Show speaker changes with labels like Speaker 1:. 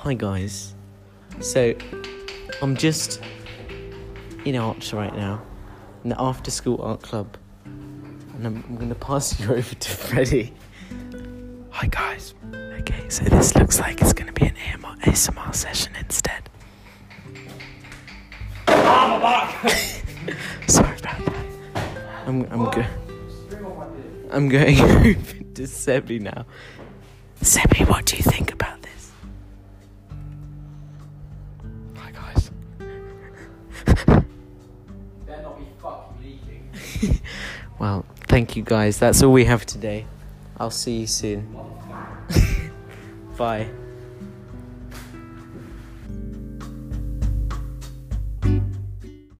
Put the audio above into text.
Speaker 1: Hi guys. So I'm just in arts right now, in the after school art club. And I'm, I'm gonna pass you over to Freddie. Hi guys. Okay, so this looks like it's gonna be an AMR, ASMR session instead. Sorry about that. I'm I'm go- I'm going over to Sebi now. Sebi, what do you think
Speaker 2: Better not be fucking leaking.
Speaker 1: Well, thank you guys. That's all we have today. I'll see you soon. Bye.